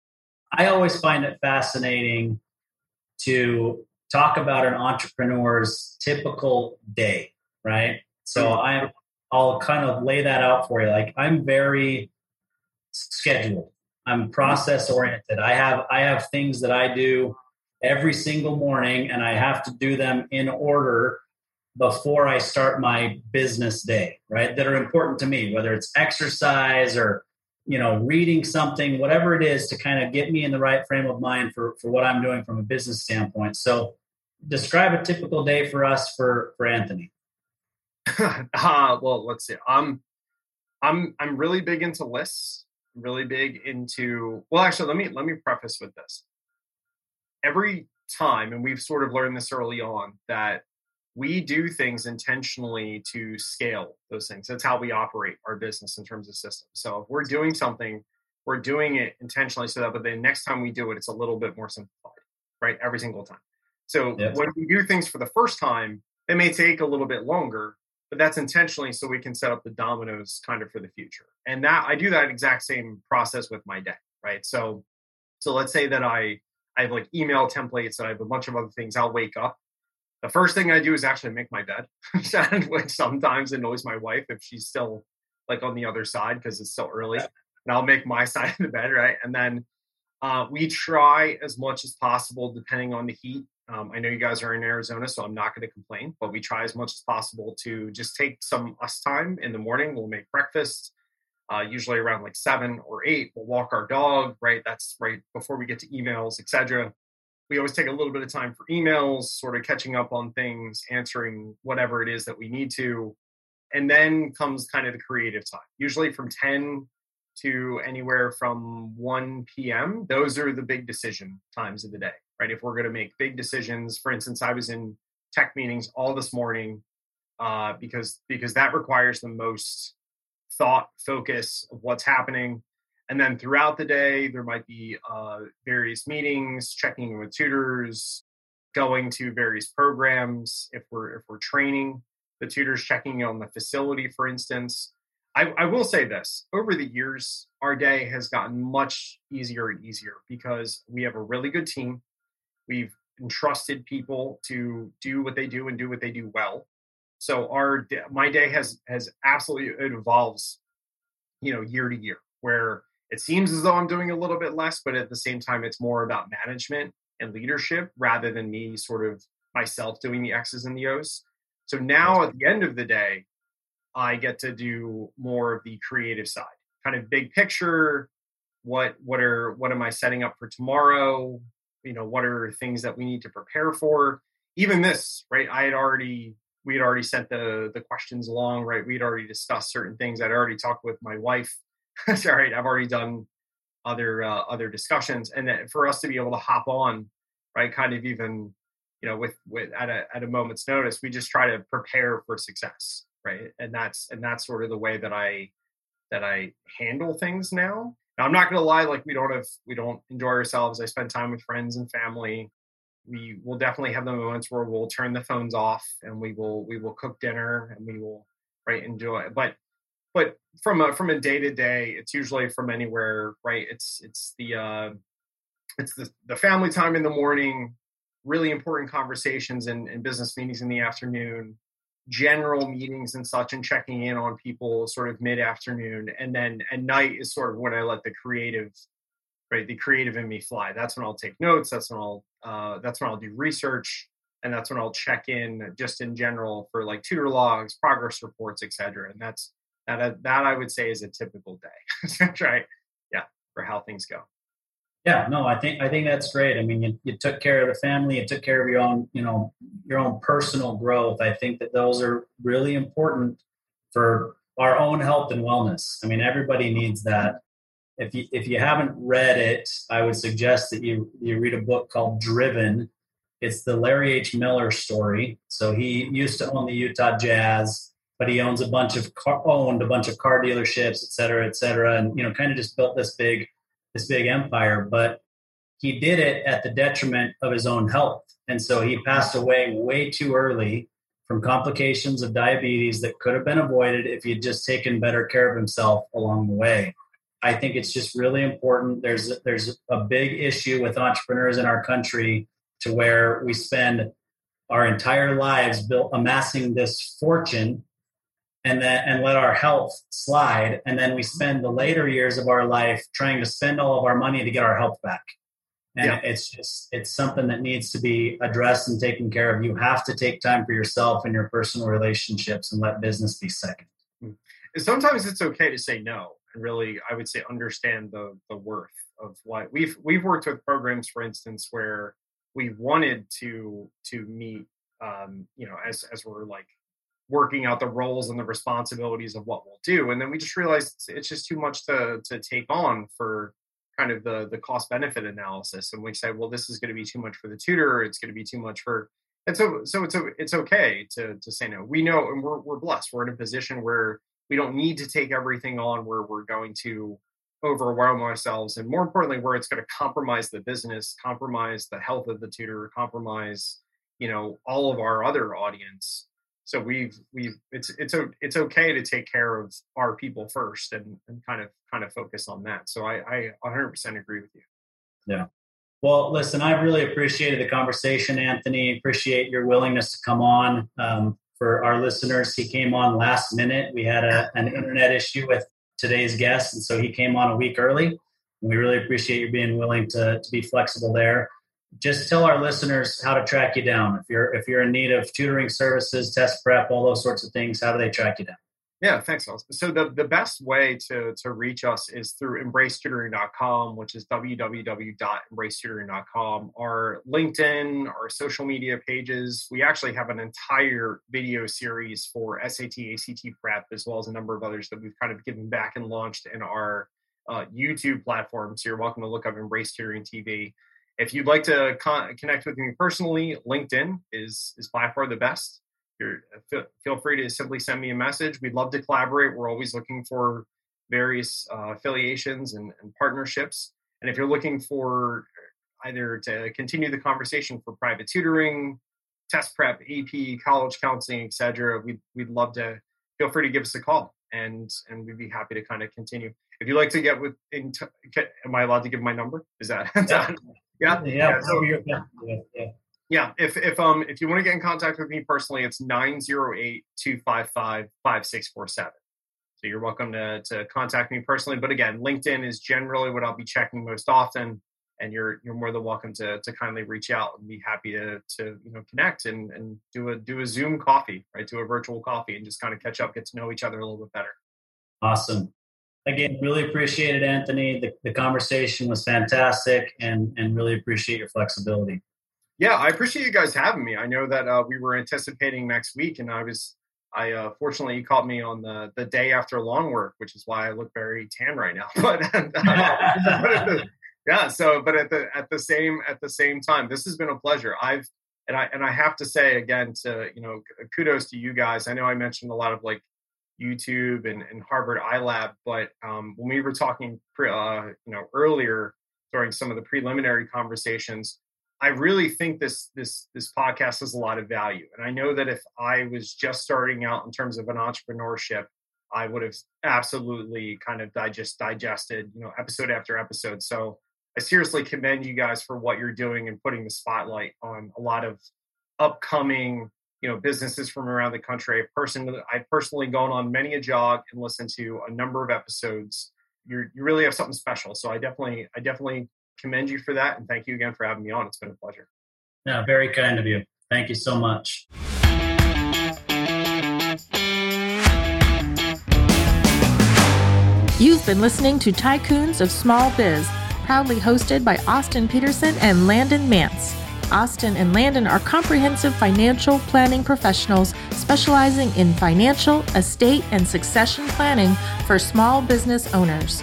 I always find it fascinating to talk about an entrepreneur's typical day, right? So mm. I I'll kind of lay that out for you. Like I'm very scheduled. I'm process oriented. I have I have things that I do every single morning and I have to do them in order before I start my business day, right? That are important to me, whether it's exercise or you know, reading something, whatever it is to kind of get me in the right frame of mind for for what I'm doing from a business standpoint. So describe a typical day for us for for Anthony. uh, [laughs] well, let's see. I'm I'm I'm really big into lists really big into well actually let me let me preface with this. Every time and we've sort of learned this early on that we do things intentionally to scale those things. That's how we operate our business in terms of systems. So if we're doing something we're doing it intentionally so that but the next time we do it it's a little bit more simplified right every single time. So yes. when we do things for the first time it may take a little bit longer but that's intentionally so we can set up the dominoes kind of for the future. And that I do that exact same process with my day, right? So so let's say that I I have like email templates and I have a bunch of other things. I'll wake up. The first thing I do is actually make my bed, [laughs] which sometimes annoys my wife if she's still like on the other side because it's still early. And I'll make my [laughs] side of the bed, right? And then uh, we try as much as possible, depending on the heat, um, I know you guys are in Arizona, so I'm not going to complain, but we try as much as possible to just take some us time in the morning. We'll make breakfast, uh, usually around like seven or eight. We'll walk our dog, right? That's right before we get to emails, etc. We always take a little bit of time for emails, sort of catching up on things, answering whatever it is that we need to. And then comes kind of the creative time, usually from 10 to anywhere from 1 p.m. Those are the big decision times of the day right? If we're going to make big decisions, for instance, I was in tech meetings all this morning uh, because because that requires the most thought focus of what's happening. And then throughout the day, there might be uh, various meetings, checking with tutors, going to various programs. If we're if we're training the tutors, checking on the facility, for instance. I, I will say this: over the years, our day has gotten much easier and easier because we have a really good team. We've entrusted people to do what they do and do what they do well. So our my day has has absolutely it evolves, you know, year to year. Where it seems as though I'm doing a little bit less, but at the same time, it's more about management and leadership rather than me sort of myself doing the X's and the O's. So now at the end of the day, I get to do more of the creative side, kind of big picture. What what are what am I setting up for tomorrow? You know, what are things that we need to prepare for? Even this, right? I had already we had already sent the the questions along, right? We'd already discussed certain things. I'd already talked with my wife. [laughs] right, I've already done other uh, other discussions, and that for us to be able to hop on, right, kind of even you know with with at a at a moment's notice, we just try to prepare for success, right? And that's and that's sort of the way that I that I handle things now. Now I'm not going to lie, like we don't have we don't enjoy ourselves. I spend time with friends and family. We will definitely have the moments where we'll turn the phones off and we will we will cook dinner and we will right enjoy but but from a from a day to day it's usually from anywhere right? It's it's the uh it's the the family time in the morning really important conversations and, and business meetings in the afternoon general meetings and such and checking in on people sort of mid afternoon and then at night is sort of when i let the creative right the creative in me fly. That's when i'll take notes that's when i'll uh, that's when i'll do research and that's when i'll check in just in general for like tutor logs progress reports etc and that's that that i would say is a typical day That's [laughs] right? Yeah for how things go yeah no i think i think that's great i mean you, you took care of the family you took care of your own you know your own personal growth i think that those are really important for our own health and wellness i mean everybody needs that if you if you haven't read it, I would suggest that you you read a book called Driven. It's the Larry H. Miller story. So he used to own the Utah Jazz, but he owns a bunch of car, owned a bunch of car dealerships, et cetera, et cetera, and you know, kind of just built this big this big empire. But he did it at the detriment of his own health, and so he passed away way too early from complications of diabetes that could have been avoided if he'd just taken better care of himself along the way. I think it's just really important. There's there's a big issue with entrepreneurs in our country to where we spend our entire lives built amassing this fortune and then and let our health slide and then we spend the later years of our life trying to spend all of our money to get our health back and yeah. it's just it's something that needs to be addressed and taken care of you have to take time for yourself and your personal relationships and let business be second hmm. sometimes it's okay to say no and really i would say understand the the worth of what we've we've worked with programs for instance where we wanted to to meet um, you know as as we're like working out the roles and the responsibilities of what we'll do and then we just realized it's, just too much to to take on for kind of the the cost benefit analysis and we said well this is going to be too much for the tutor it's going to be too much for and so so it's it's okay to to say no. We know and we're, we're blessed. We're in a position where we don't need to take everything on where we're going to overwhelm ourselves and more importantly where it's going to compromise the business compromise the health of the tutor compromise you know all of our other audience so we've we've it's it's it's okay to take care of our people first and, and kind of kind of focus on that so i i 100% agree with you yeah well listen i really appreciated the conversation anthony appreciate your willingness to come on um, for our listeners, he came on last minute. We had a, an internet issue with today's guest, and so he came on a week early. And we really appreciate you being willing to, to be flexible there. Just tell our listeners how to track you down. If you're if you're in need of tutoring services, test prep, all those sorts of things, how do they track you down? Yeah, thanks. So the, the best way to, to reach us is through embracetutoring.com, which is www.embracetutoring.com. Our LinkedIn, our social media pages. We actually have an entire video series for SAT, ACT prep, as well as a number of others that we've kind of given back and launched in our uh, YouTube platform. So you're welcome to look up Embrace Tutoring TV. If you'd like to con- connect with me personally, LinkedIn is is by far the best you're, uh, feel free to simply send me a message. We'd love to collaborate. We're always looking for various uh, affiliations and, and, partnerships. And if you're looking for either to continue the conversation for private tutoring, test prep, AP, college counseling, etc., we'd, we'd love to feel free to give us a call and and we'd be happy to kind of continue. If you'd like to get with, in t- am I allowed to give my number? Is that [laughs] yeah? yeah. yeah. yeah. So, yeah. yeah yeah, if if um if you want to get in contact with me personally, it's 908-255-5647. So you're welcome to, to contact me personally. But again, LinkedIn is generally what I'll be checking most often. And you're you're more than welcome to to kindly reach out and be happy to to you know connect and and do a do a Zoom coffee, right? Do a virtual coffee and just kind of catch up, get to know each other a little bit better. Awesome. Again, really appreciate it, Anthony. The, the conversation was fantastic and, and really appreciate your flexibility. Yeah, I appreciate you guys having me. I know that uh, we were anticipating next week, and I was, I uh, fortunately you caught me on the the day after long work, which is why I look very tan right now. [laughs] but [laughs] [laughs] uh, yeah, so but at the at the same at the same time, this has been a pleasure. I've and I and I have to say again to you know kudos to you guys. I know I mentioned a lot of like YouTube and, and Harvard iLab. But um, when we were talking, pre, uh, you know, earlier during some of the preliminary conversations, I really think this this this podcast has a lot of value. And I know that if I was just starting out in terms of an entrepreneurship, I would have absolutely kind of digest digested, you know, episode after episode. So I seriously commend you guys for what you're doing and putting the spotlight on a lot of upcoming you know businesses from around the country. I person I've personally gone on many a jog and listened to a number of episodes. you you really have something special. So I definitely I definitely commend you for that and thank you again for having me on. It's been a pleasure. Yeah, very kind of you. Thank you so much. You've been listening to Tycoons of Small Biz, proudly hosted by Austin Peterson and Landon Mance. Austin and Landon are comprehensive financial planning professionals specializing in financial, estate, and succession planning for small business owners.